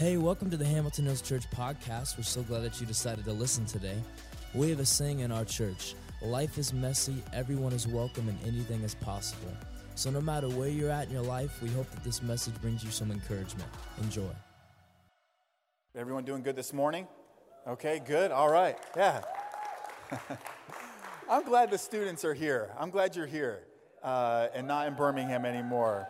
Hey, welcome to the Hamilton Hills Church podcast. We're so glad that you decided to listen today. We have a saying in our church life is messy, everyone is welcome, and anything is possible. So, no matter where you're at in your life, we hope that this message brings you some encouragement. Enjoy. Everyone doing good this morning? Okay, good. All right. Yeah. I'm glad the students are here. I'm glad you're here uh, and not in Birmingham anymore.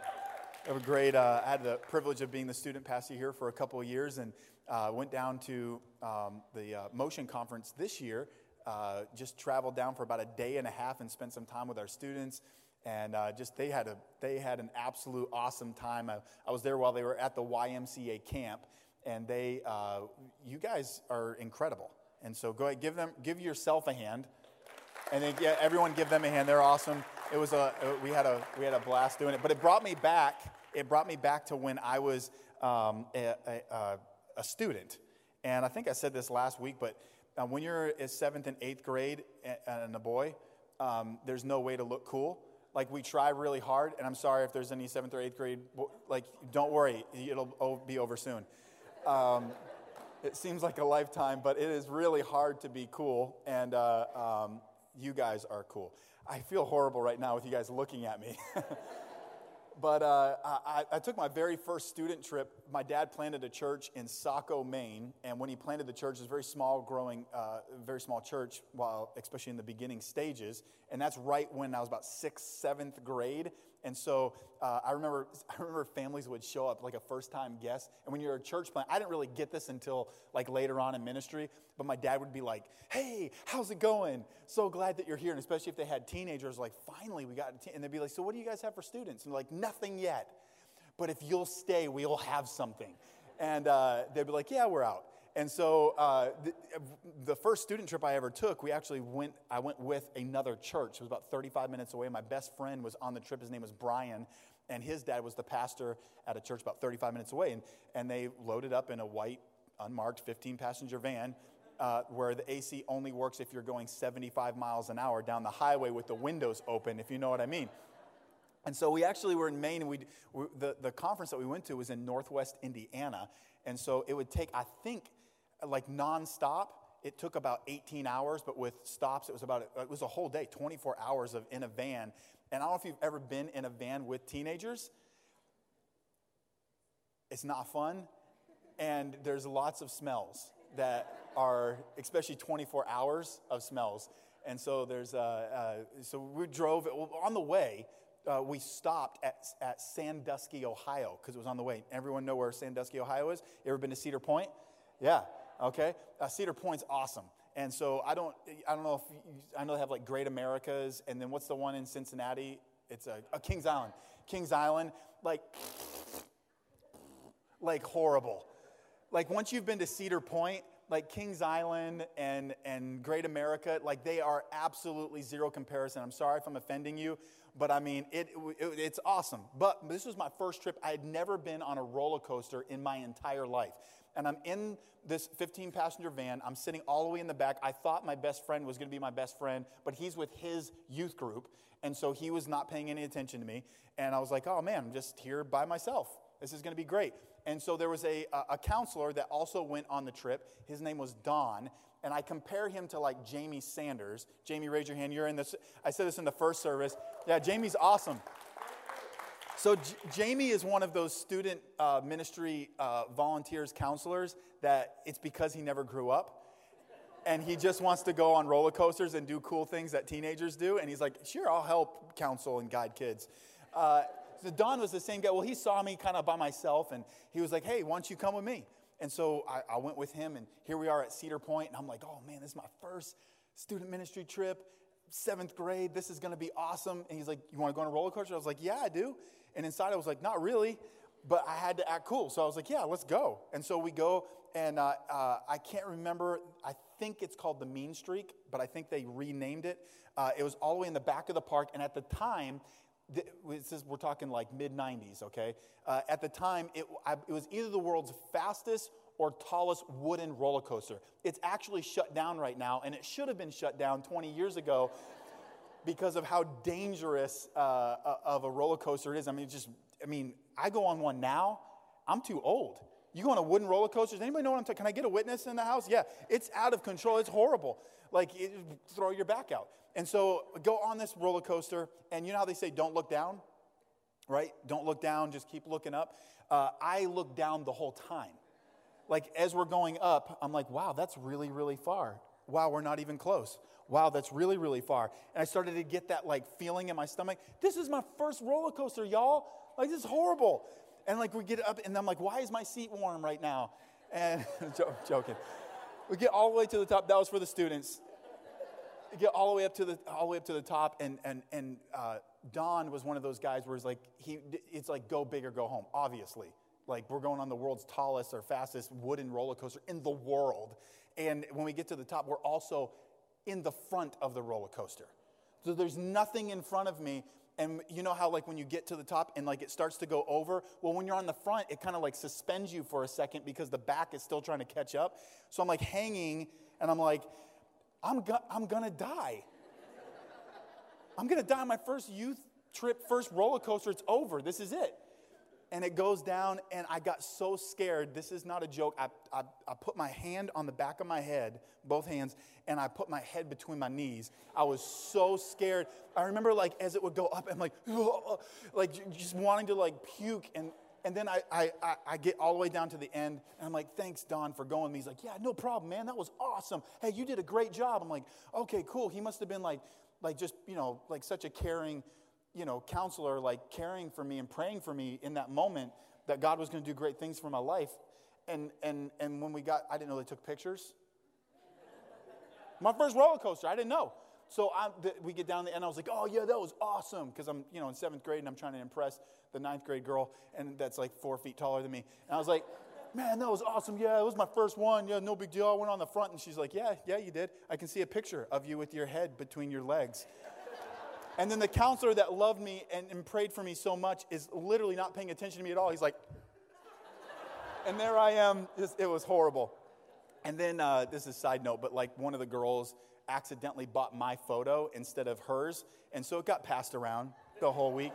Have a great, uh, I had the privilege of being the student pastor here for a couple of years and uh, went down to um, the uh, Motion Conference this year. Uh, just traveled down for about a day and a half and spent some time with our students. And uh, just they had, a, they had an absolute awesome time. I, I was there while they were at the YMCA camp. And they, uh, you guys are incredible. And so go ahead, give, them, give yourself a hand. And then, yeah, everyone give them a hand. They're awesome. It was a, we had a, we had a blast doing it. But it brought me back it brought me back to when I was um, a, a, a, student. And I think I said this last week, but uh, when you're in seventh and eighth grade and a boy, um, there's no way to look cool. Like we try really hard, and I'm sorry if there's any seventh or eighth grade. Like, don't worry, it'll be over soon. Um, it seems like a lifetime, but it is really hard to be cool, and uh, um, you guys are cool. I feel horrible right now with you guys looking at me. But uh, I, I, took my very first student trip. My dad planted a church in Saco, Maine, and when he planted the church, it was a very small, growing, uh, very small church, while especially in the beginning stages. And that's right when I was about sixth, seventh grade. And so uh, I remember, I remember families would show up like a first-time guest. And when you're a church plant, I didn't really get this until like later on in ministry. But my dad would be like, "Hey, how's it going? So glad that you're here." And especially if they had teenagers, like, "Finally, we got," and they'd be like, "So what do you guys have for students?" And like, "Nothing yet, but if you'll stay, we'll have something." And uh, they'd be like, "Yeah, we're out." And so uh, the, the, first student trip I ever took, we actually went, I went with another church. It was about 35 minutes away. My best friend was on the trip. His name was Brian, and his dad was the pastor at a church about 35 minutes away. And, and they loaded up in a white, unmarked 15 passenger van uh, where the AC only works if you're going 75 miles an hour down the highway with the windows open, if you know what I mean. And so we actually were in Maine, and we the, the conference that we went to was in Northwest Indiana. And so it would take, I think, like nonstop, it took about 18 hours, but with stops, it was about, it was a whole day, 24 hours of in a van. And I don't know if you've ever been in a van with teenagers. It's not fun. And there's lots of smells that are, especially 24 hours of smells. And so there's, uh, uh, so we drove, on the way, uh, we stopped at, at Sandusky, Ohio, because it was on the way. Everyone know where Sandusky, Ohio is? You ever been to Cedar Point? Yeah, okay? Uh, Cedar Point's awesome. And so I don't, I don't know if, you, I know they have like Great Americas, and then what's the one in Cincinnati? It's a, a Kings Island. Kings Island, like, like horrible. Like once you've been to Cedar Point, like Kings Island and, and Great America, like they are absolutely zero comparison. I'm sorry if I'm offending you, but I mean, it, it, it's awesome. But this was my first trip. I had never been on a roller coaster in my entire life and I'm in this 15 passenger van. I'm sitting all the way in the back. I thought my best friend was going to be my best friend, but he's with his youth group. And so he was not paying any attention to me. And I was like, oh man, I'm just here by myself. This is going to be great. And so there was a, a counselor that also went on the trip. His name was Don. And I compare him to like Jamie Sanders. Jamie, raise your hand. You're in this. I said this in the first service. Yeah, Jamie's awesome. So, J- Jamie is one of those student uh, ministry uh, volunteers, counselors, that it's because he never grew up. And he just wants to go on roller coasters and do cool things that teenagers do. And he's like, sure, I'll help counsel and guide kids. Uh, so, Don was the same guy. Well, he saw me kind of by myself, and he was like, hey, why don't you come with me? And so I, I went with him, and here we are at Cedar Point, and I'm like, oh man, this is my first student ministry trip, seventh grade. This is going to be awesome. And he's like, you want to go on a roller coaster? I was like, yeah, I do. And inside I was like, not really, but I had to act cool. So I was like, yeah, let's go. And so we go, and uh, uh, I can't remember, I think it's called the Mean Streak, but I think they renamed it. Uh, it was all the way in the back of the park, and at the time, this is, we're talking like mid 90s, okay? Uh, at the time, it, I, it was either the world's fastest or tallest wooden roller coaster. It's actually shut down right now, and it should have been shut down 20 years ago because of how dangerous uh, uh, of a roller coaster it is. I mean, just, I mean, I go on one now, I'm too old. You go on a wooden roller coaster? Does anybody know what I'm talking? Can I get a witness in the house? Yeah, it's out of control. It's horrible. Like it, throw your back out. And so go on this roller coaster, and you know how they say don't look down, right? Don't look down. Just keep looking up. Uh, I look down the whole time. Like as we're going up, I'm like, wow, that's really really far. Wow, we're not even close. Wow, that's really really far. And I started to get that like feeling in my stomach. This is my first roller coaster, y'all. Like this is horrible. And like we get up, and I'm like, why is my seat warm right now? And joking. We get all the way to the top. That was for the students. We get all the way up to the all the way up to the top, and and and uh, Don was one of those guys where it's like he it's like go big or go home. Obviously, like we're going on the world's tallest or fastest wooden roller coaster in the world, and when we get to the top, we're also in the front of the roller coaster. So there's nothing in front of me. And you know how like when you get to the top and like it starts to go over? Well when you're on the front it kind of like suspends you for a second because the back is still trying to catch up. So i'm like hanging and i'm like i'm, go- I'm gonna die. I'm gonna die. On my first youth trip first roller coaster it's over. This is it and it goes down and i got so scared this is not a joke I, I, I, put my hand on the back of my head both hands and i put my head between my knees i was so scared i remember like as it would go up i'm like like just wanting to like puke and and then I, I, I get all the way down to the end, and I'm like, thanks, Don, for going. He's like, yeah, no problem, man. That was awesome. Hey, you did a great job. I'm like, okay, cool. He must have been like, like just, you know, like such a caring, you know, counselor like caring for me and praying for me in that moment that God was going to do great things for my life. And, and, and when we got, I didn't know they took pictures. my first roller coaster, I didn't know. So I, the, we get down the end, I was like, oh, yeah, that was awesome. Because I'm, you know, in seventh grade and I'm trying to impress the ninth grade girl, and that's like four feet taller than me. And I was like, man, that was awesome. Yeah, it was my first one. Yeah, no big deal. I went on the front, and she's like, yeah, yeah, you did. I can see a picture of you with your head between your legs. And then the counselor that loved me and, and prayed for me so much is literally not paying attention to me at all. He's like, and there I am. It was horrible. And then, uh, this is a side note, but like one of the girls accidentally bought my photo instead of hers. And so it got passed around the whole week.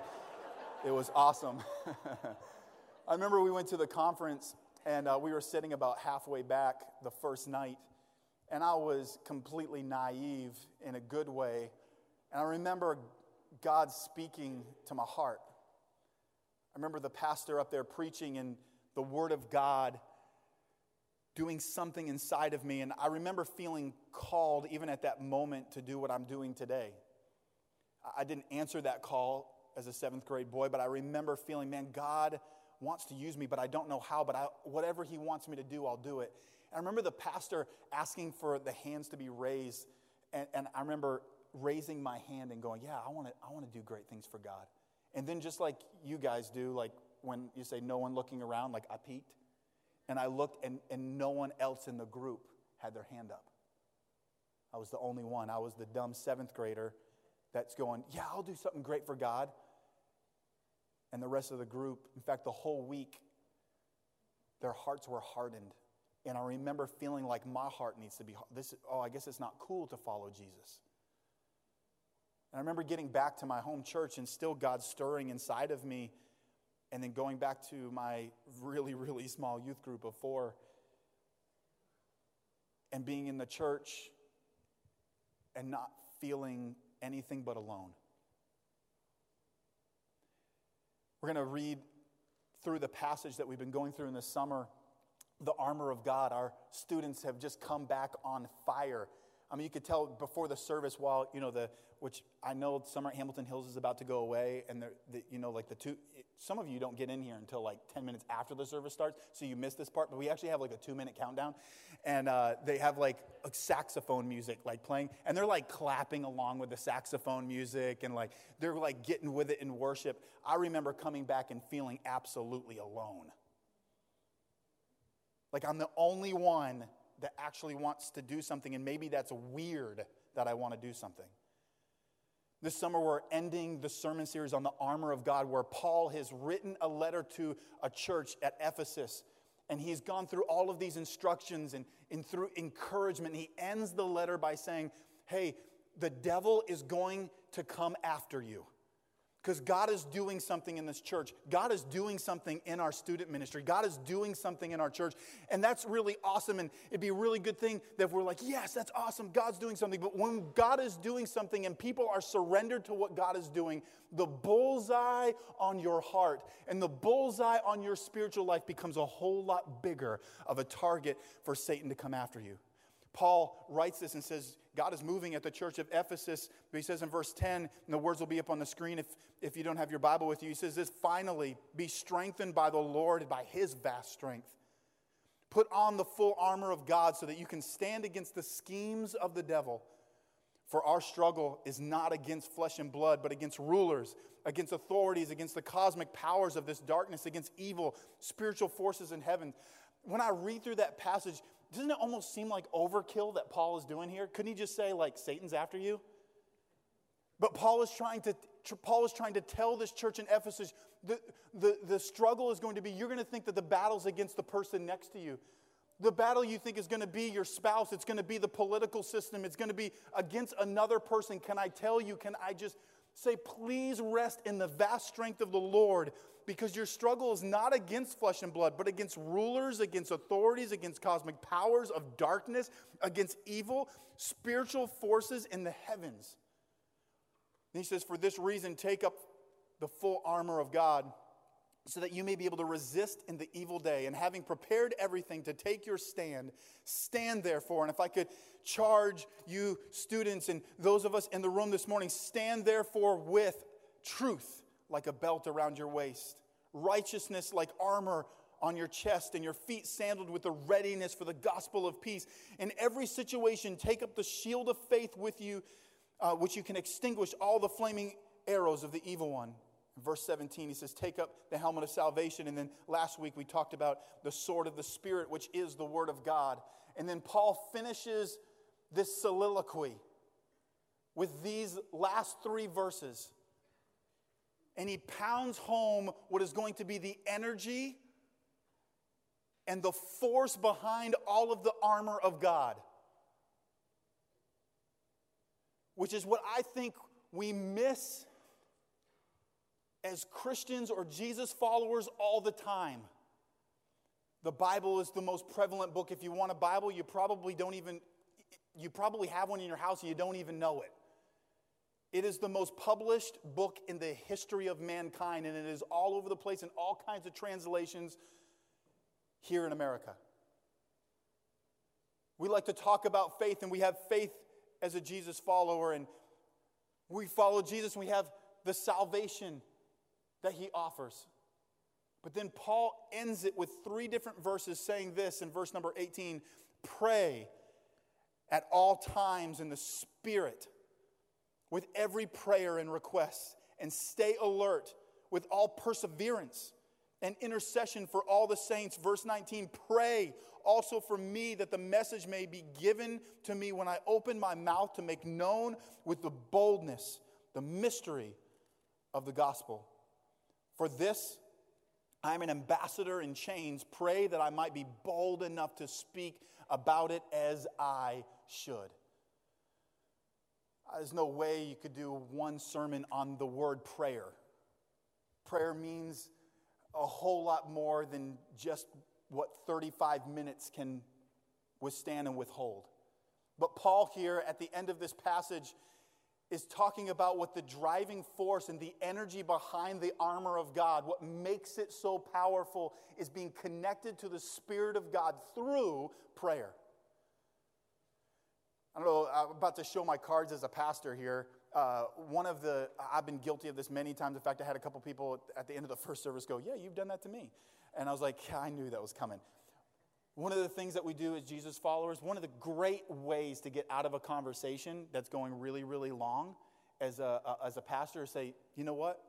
It was awesome. I remember we went to the conference and uh, we were sitting about halfway back the first night. And I was completely naive in a good way and I remember God speaking to my heart. I remember the pastor up there preaching and the Word of God doing something inside of me. And I remember feeling called, even at that moment, to do what I'm doing today. I didn't answer that call as a seventh grade boy, but I remember feeling, man, God wants to use me, but I don't know how. But I, whatever He wants me to do, I'll do it. And I remember the pastor asking for the hands to be raised. And, and I remember raising my hand and going, Yeah, I want to I want to do great things for God. And then just like you guys do, like when you say no one looking around, like I peeked. And I looked and, and no one else in the group had their hand up. I was the only one. I was the dumb seventh grader that's going, Yeah, I'll do something great for God. And the rest of the group, in fact, the whole week, their hearts were hardened. And I remember feeling like my heart needs to be this. Oh, I guess it's not cool to follow Jesus. I remember getting back to my home church and still God stirring inside of me, and then going back to my really, really small youth group of four and being in the church and not feeling anything but alone. We're going to read through the passage that we've been going through in the summer, the armor of God. Our students have just come back on fire. I mean, you could tell before the service while, you know, the, which I know summer at Hamilton Hills is about to go away, and the, the, you know, like the two, some of you don't get in here until like 10 minutes after the service starts, so you miss this part, but we actually have like a two minute countdown, and uh, they have like saxophone music like playing, and they're like clapping along with the saxophone music, and like they're like getting with it in worship. I remember coming back and feeling absolutely alone. Like I'm the only one that actually wants to do something, and maybe that's weird that I want to do something. This summer, we're ending the sermon series on the armor of God, where Paul has written a letter to a church at Ephesus. And he's gone through all of these instructions and, and through encouragement. He ends the letter by saying, Hey, the devil is going to come after you. Because God is doing something in this church. God is doing something in our student ministry. God is doing something in our church. And that's really awesome. And it'd be a really good thing that we're like, yes, that's awesome. God's doing something. But when God is doing something and people are surrendered to what God is doing, the bullseye on your heart and the bullseye on your spiritual life becomes a whole lot bigger of a target for Satan to come after you. Paul writes this and says, God is moving at the church of Ephesus. But he says in verse 10, and the words will be up on the screen if, if you don't have your Bible with you. He says this finally, be strengthened by the Lord by his vast strength. Put on the full armor of God so that you can stand against the schemes of the devil. For our struggle is not against flesh and blood, but against rulers, against authorities, against the cosmic powers of this darkness, against evil spiritual forces in heaven. When I read through that passage, doesn't it almost seem like overkill that Paul is doing here? Couldn't he just say, like, Satan's after you? But Paul is trying to, Paul is trying to tell this church in Ephesus the, the, the struggle is going to be you're going to think that the battle's against the person next to you. The battle you think is going to be your spouse, it's going to be the political system, it's going to be against another person. Can I tell you, can I just say, please rest in the vast strength of the Lord because your struggle is not against flesh and blood, but against rulers, against authorities, against cosmic powers of darkness, against evil spiritual forces in the heavens. And he says, For this reason, take up the full armor of God so that you may be able to resist in the evil day. And having prepared everything to take your stand, stand therefore. And if I could charge you, students, and those of us in the room this morning, stand therefore with truth like a belt around your waist, righteousness like armor on your chest, and your feet sandaled with the readiness for the gospel of peace. In every situation, take up the shield of faith with you, uh, which you can extinguish all the flaming arrows of the evil one. verse 17, he says, Take up the helmet of salvation. And then last week we talked about the sword of the Spirit, which is the word of God. And then Paul finishes this soliloquy with these last three verses and he pounds home what is going to be the energy and the force behind all of the armor of God. Which is what I think we miss as Christians or Jesus followers all the time. The Bible is the most prevalent book. If you want a Bible, you probably don't even, you probably have one in your house and you don't even know it. It is the most published book in the history of mankind, and it is all over the place in all kinds of translations here in America. We like to talk about faith, and we have faith as a Jesus follower, and we follow Jesus, and we have the salvation that he offers. But then Paul ends it with three different verses saying this in verse number 18 pray at all times in the Spirit with every prayer and request, and stay alert with all perseverance and intercession for all the saints. Verse 19, pray also for me that the message may be given to me when I open my mouth to make known with the boldness the mystery of the gospel. For this, I am an ambassador in chains. Pray that I might be bold enough to speak about it as I should. There's no way you could do one sermon on the word prayer. Prayer means a whole lot more than just what 35 minutes can withstand and withhold. But Paul, here at the end of this passage, is talking about what the driving force and the energy behind the armor of God, what makes it so powerful, is being connected to the Spirit of God through prayer. I don't know, I'm about to show my cards as a pastor here. Uh, one of the, I've been guilty of this many times. In fact, I had a couple people at the end of the first service go, Yeah, you've done that to me. And I was like, I knew that was coming. One of the things that we do as Jesus followers, one of the great ways to get out of a conversation that's going really, really long as a, as a pastor is say, You know what?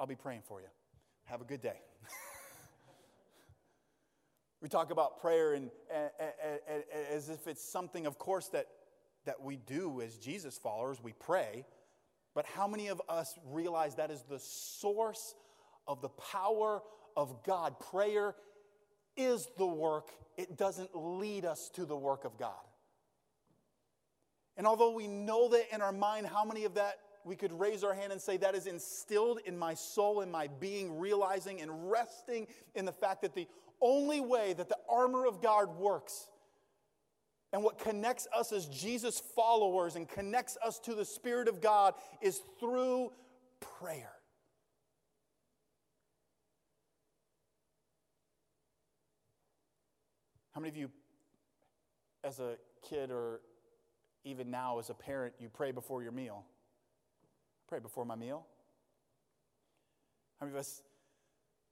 I'll be praying for you. Have a good day. we talk about prayer and, and, and, and, as if it's something, of course, that that we do as Jesus followers, we pray, but how many of us realize that is the source of the power of God? Prayer is the work, it doesn't lead us to the work of God. And although we know that in our mind, how many of that we could raise our hand and say, that is instilled in my soul, in my being, realizing and resting in the fact that the only way that the armor of God works and what connects us as Jesus followers and connects us to the Spirit of God is through prayer. How many of you, as a kid or even now as a parent, you pray before your meal? Pray before my meal. How many of us,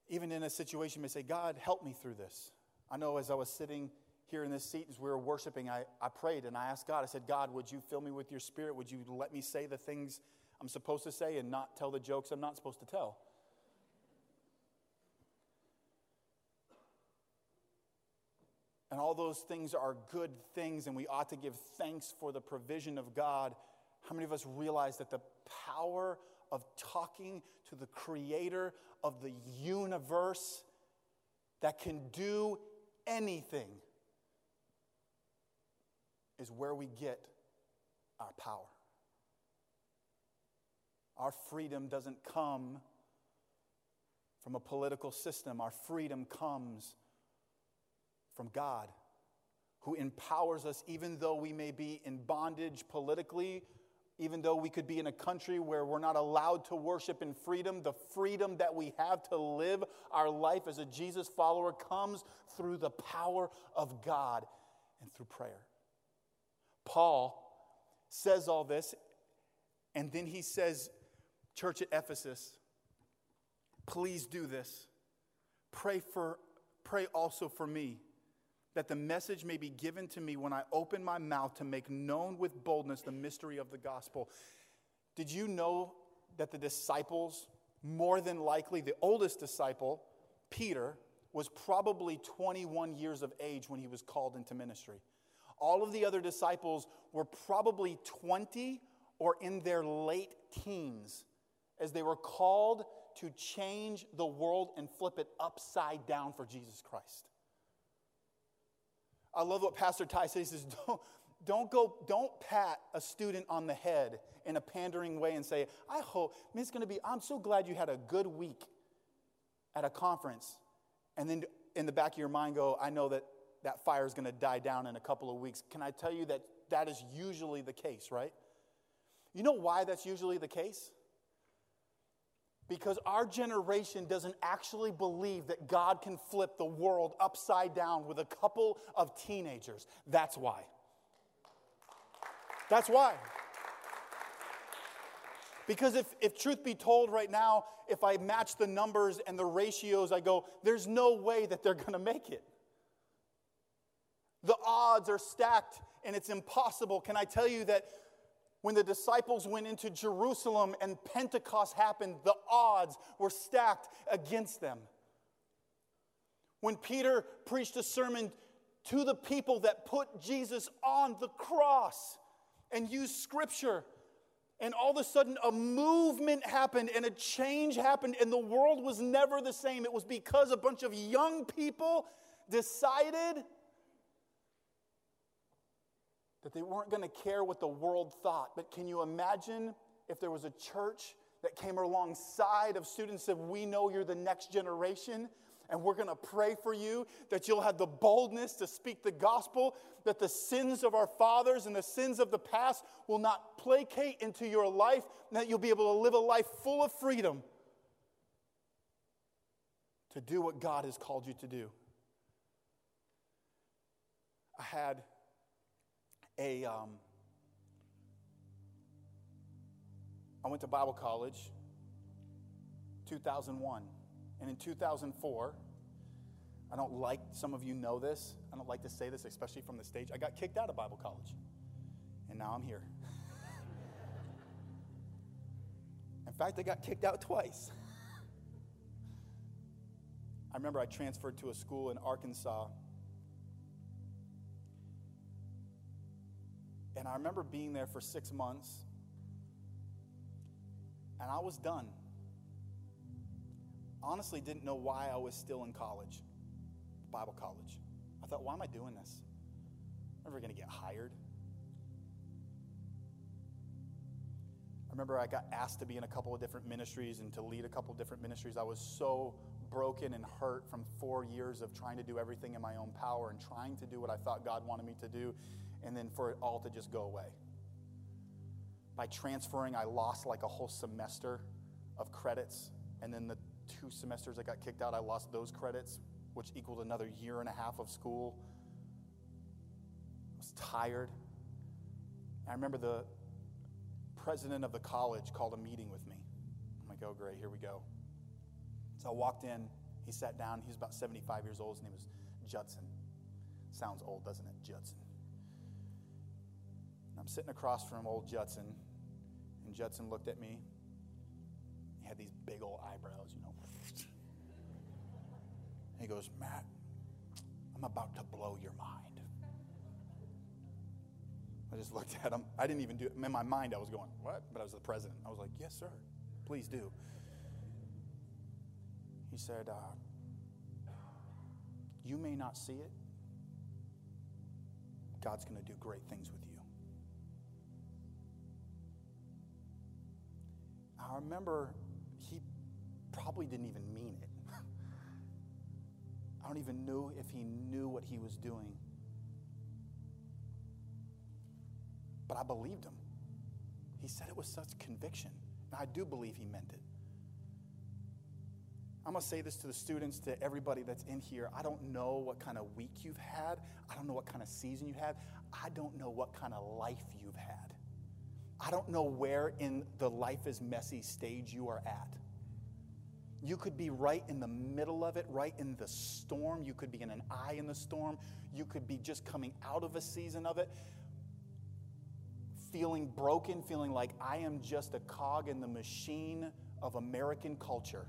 even in a situation, may say, God, help me through this? I know as I was sitting here in this seat, as we were worshiping, I, I prayed and I asked God, I said, God, would you fill me with your spirit? Would you let me say the things I'm supposed to say and not tell the jokes I'm not supposed to tell? And all those things are good things, and we ought to give thanks for the provision of God. How many of us realize that the power of talking to the creator of the universe that can do anything is where we get our power? Our freedom doesn't come from a political system, our freedom comes from God, who empowers us even though we may be in bondage politically, even though we could be in a country where we're not allowed to worship in freedom. The freedom that we have to live our life as a Jesus follower comes through the power of God and through prayer. Paul says all this, and then he says, Church at Ephesus, please do this. Pray for pray also for me that the message may be given to me when I open my mouth to make known with boldness the mystery of the gospel. Did you know that the disciples, more than likely, the oldest disciple, Peter, was probably 21 years of age when he was called into ministry? All of the other disciples were probably 20 or in their late teens as they were called to change the world and flip it upside down for Jesus Christ. I love what Pastor Ty says. He says, don't, don't go, don't pat a student on the head in a pandering way and say, I hope, it's going to be, I'm so glad you had a good week at a conference. And then in the back of your mind go, I know that that fire is going to die down in a couple of weeks. Can I tell you that that is usually the case, right? You know why that's usually the case? Because our generation doesn't actually believe that God can flip the world upside down with a couple of teenagers. That's why. That's why. Because if, if truth be told right now, if I match the numbers and the ratios, I go, there's no way that they're to make it. Odds are stacked and it's impossible. Can I tell you that when the disciples went into Jerusalem and Pentecost happened, the odds were stacked against them. When Peter preached a sermon to the people that put Jesus on the cross and used scripture, and all of a sudden a movement happened and a change happened, and the world was never the same. It was because a bunch of young people decided that they weren't going to care what the world thought. But can you imagine if there was a church that came alongside of students that we know you're the next generation and we're going to pray for you that you'll have the boldness to speak the gospel, that the sins of our fathers and the sins of the past will not placate into your life, and that you'll be able to live a life full of freedom to do what God has called you to do. I had a. Um, I went to Bible college 2001. And in 2004, I don't like, some of you know this, I don't like to say this, especially from the stage. I got kicked out of Bible college. And now I'm here. in fact, I got kicked out twice. I remember I transferred to a school in Arkansas And I remember being there for six months, and I was done. Honestly, didn't know why I was still in college, Bible college. I thought, why am I doing this? I'm never going to get hired. I remember I got asked to be in a couple of different ministries and to lead a couple of different ministries. I was so broken and hurt from four years of trying to do everything in my own power and trying to do what I thought God wanted me to do, and then for it all to just go away. By transferring, I lost like a whole semester of credits, and then the two semesters I got kicked out, I lost those credits, which equaled another year and a half of school. I was tired. I remember the president of the college called a meeting with me. I'm like, oh, great, here we go. So I walked in. He sat down. He was about 75 years old. His name was Judson. Sounds old, doesn't it? Judson. I'm sitting across from old Judson, and Judson looked at me. He had these big old eyebrows, you know. He goes, Matt, I'm about to blow your mind. I just looked at him. I didn't even do it. In my mind, I was going, What? But I was the president. I was like, Yes, sir. Please do. He said, uh, You may not see it. God's going to do great things with you. I remember he probably didn't even mean it. I don't even know if he knew what he was doing. But I believed him. He said it with such conviction. And I do believe he meant it. I'm going to say this to the students, to everybody that's in here. I don't know what kind of week you've had. I don't know what kind of season you had. I don't know what kind of life you've had. I don't know where in the life is messy stage you are at. You could be right in the middle of it, right in the storm. You could be in an eye in the storm. You could be just coming out of a season of it feeling broken, feeling like I am just a cog in the machine of American culture.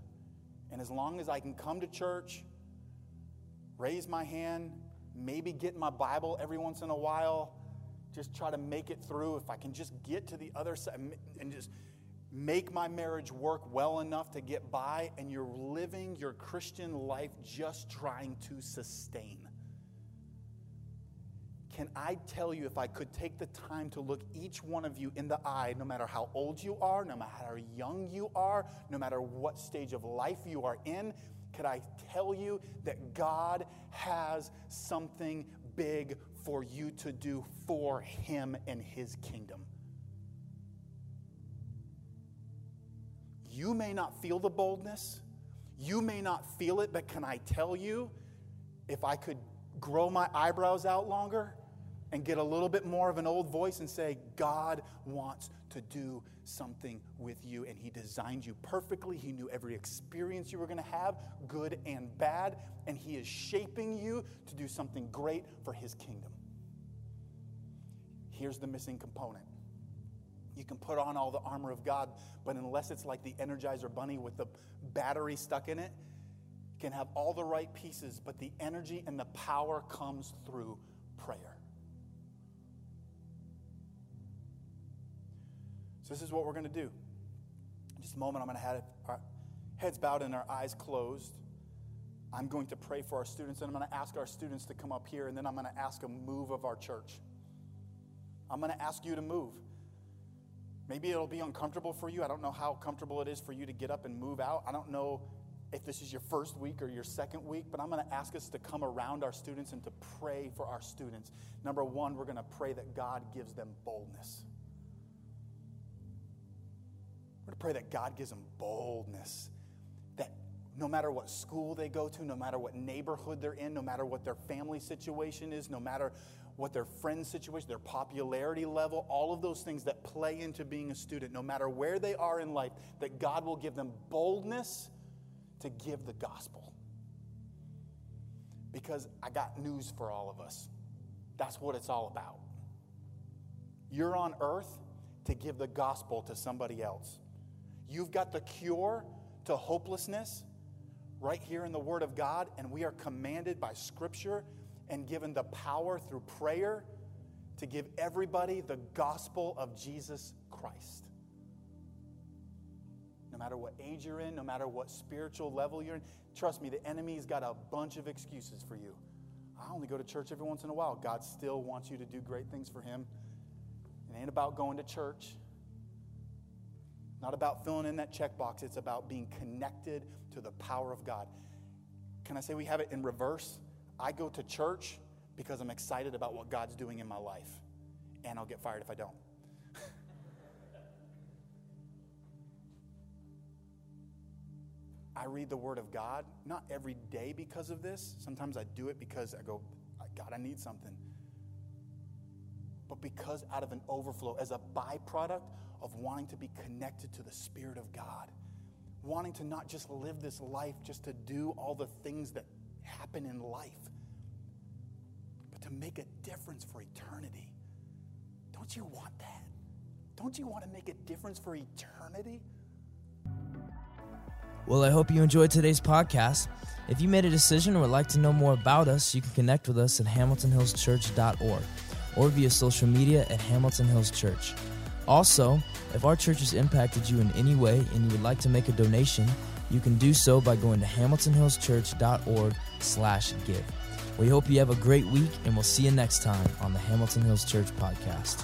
And as long as I can come to church, raise my hand, maybe get my Bible every once in a while, just try to make it through, if I can just get to the other side and just make my marriage work well enough to get by, and you're living your Christian life just trying to sustain. Can I tell you, if I could take the time to look each one of you in the eye, no matter how old you are, no matter how young you are, no matter what stage of life you are in, could I tell you that God has something big for you to do for Him and His kingdom? You may not feel the boldness, you may not feel it, but can I tell you, if I could grow my eyebrows out longer, and get a little bit more of an old voice and say, God wants to do something with you, and He designed you perfectly. He knew every experience you were going to have, good and bad, and He is shaping you to do something great for His kingdom. Here's the missing component. You can put on all the armor of God, but unless it's like the Energizer Bunny with the battery stuck in it, you can have all the right pieces, but the energy and the power comes through prayer. So, this is what we're going to do. In just a moment, I'm going to have our heads bowed and our eyes closed. I'm going to pray for our students, and I'm going to ask our students to come up here, and then I'm going to ask a move of our church. I'm going to ask you to move. Maybe it'll be uncomfortable for you. I don't know how comfortable it is for you to get up and move out. I don't know if this is your first week or your second week, but I'm going to ask us to come around our students and to pray for our students. Number one, we're going to pray that God gives them boldness. Pray that God gives them boldness. That no matter what school they go to, no matter what neighborhood they're in, no matter what their family situation is, no matter what their friend situation, their popularity level, all of those things that play into being a student, no matter where they are in life, that God will give them boldness to give the gospel. Because I got news for all of us. That's what it's all about. You're on earth to give the gospel to somebody else. You've got the cure to hopelessness right here in the Word of God, and we are commanded by Scripture and given the power through prayer to give everybody the gospel of Jesus Christ. No matter what age you're in, no matter what spiritual level you're in, trust me, the enemy's got a bunch of excuses for you. I only go to church every once in a while. God still wants you to do great things for Him. It ain't about going to church. Not about filling in that checkbox, it's about being connected to the power of God. Can I say we have it in reverse? I go to church because I'm excited about what God's doing in my life, and I'll get fired if I don't. I read the Word of God, not every day because of this. Sometimes I do it because I go, God, I need something. But because out of an overflow, as a byproduct of wanting to be connected to the Spirit of God, wanting to not just live this life just to do all the things that happen in life, but to make a difference for eternity. Don't you want that? Don't you want to make a difference for eternity? Well, I hope you enjoyed today's podcast. If you made a decision or would like to know more about us, you can connect with us at hamiltonhillschurch.org or via social media at Hamilton Hills Church. Also, if our church has impacted you in any way and you would like to make a donation, you can do so by going to hamiltonhillschurch.org slash give. We hope you have a great week, and we'll see you next time on the Hamilton Hills Church podcast.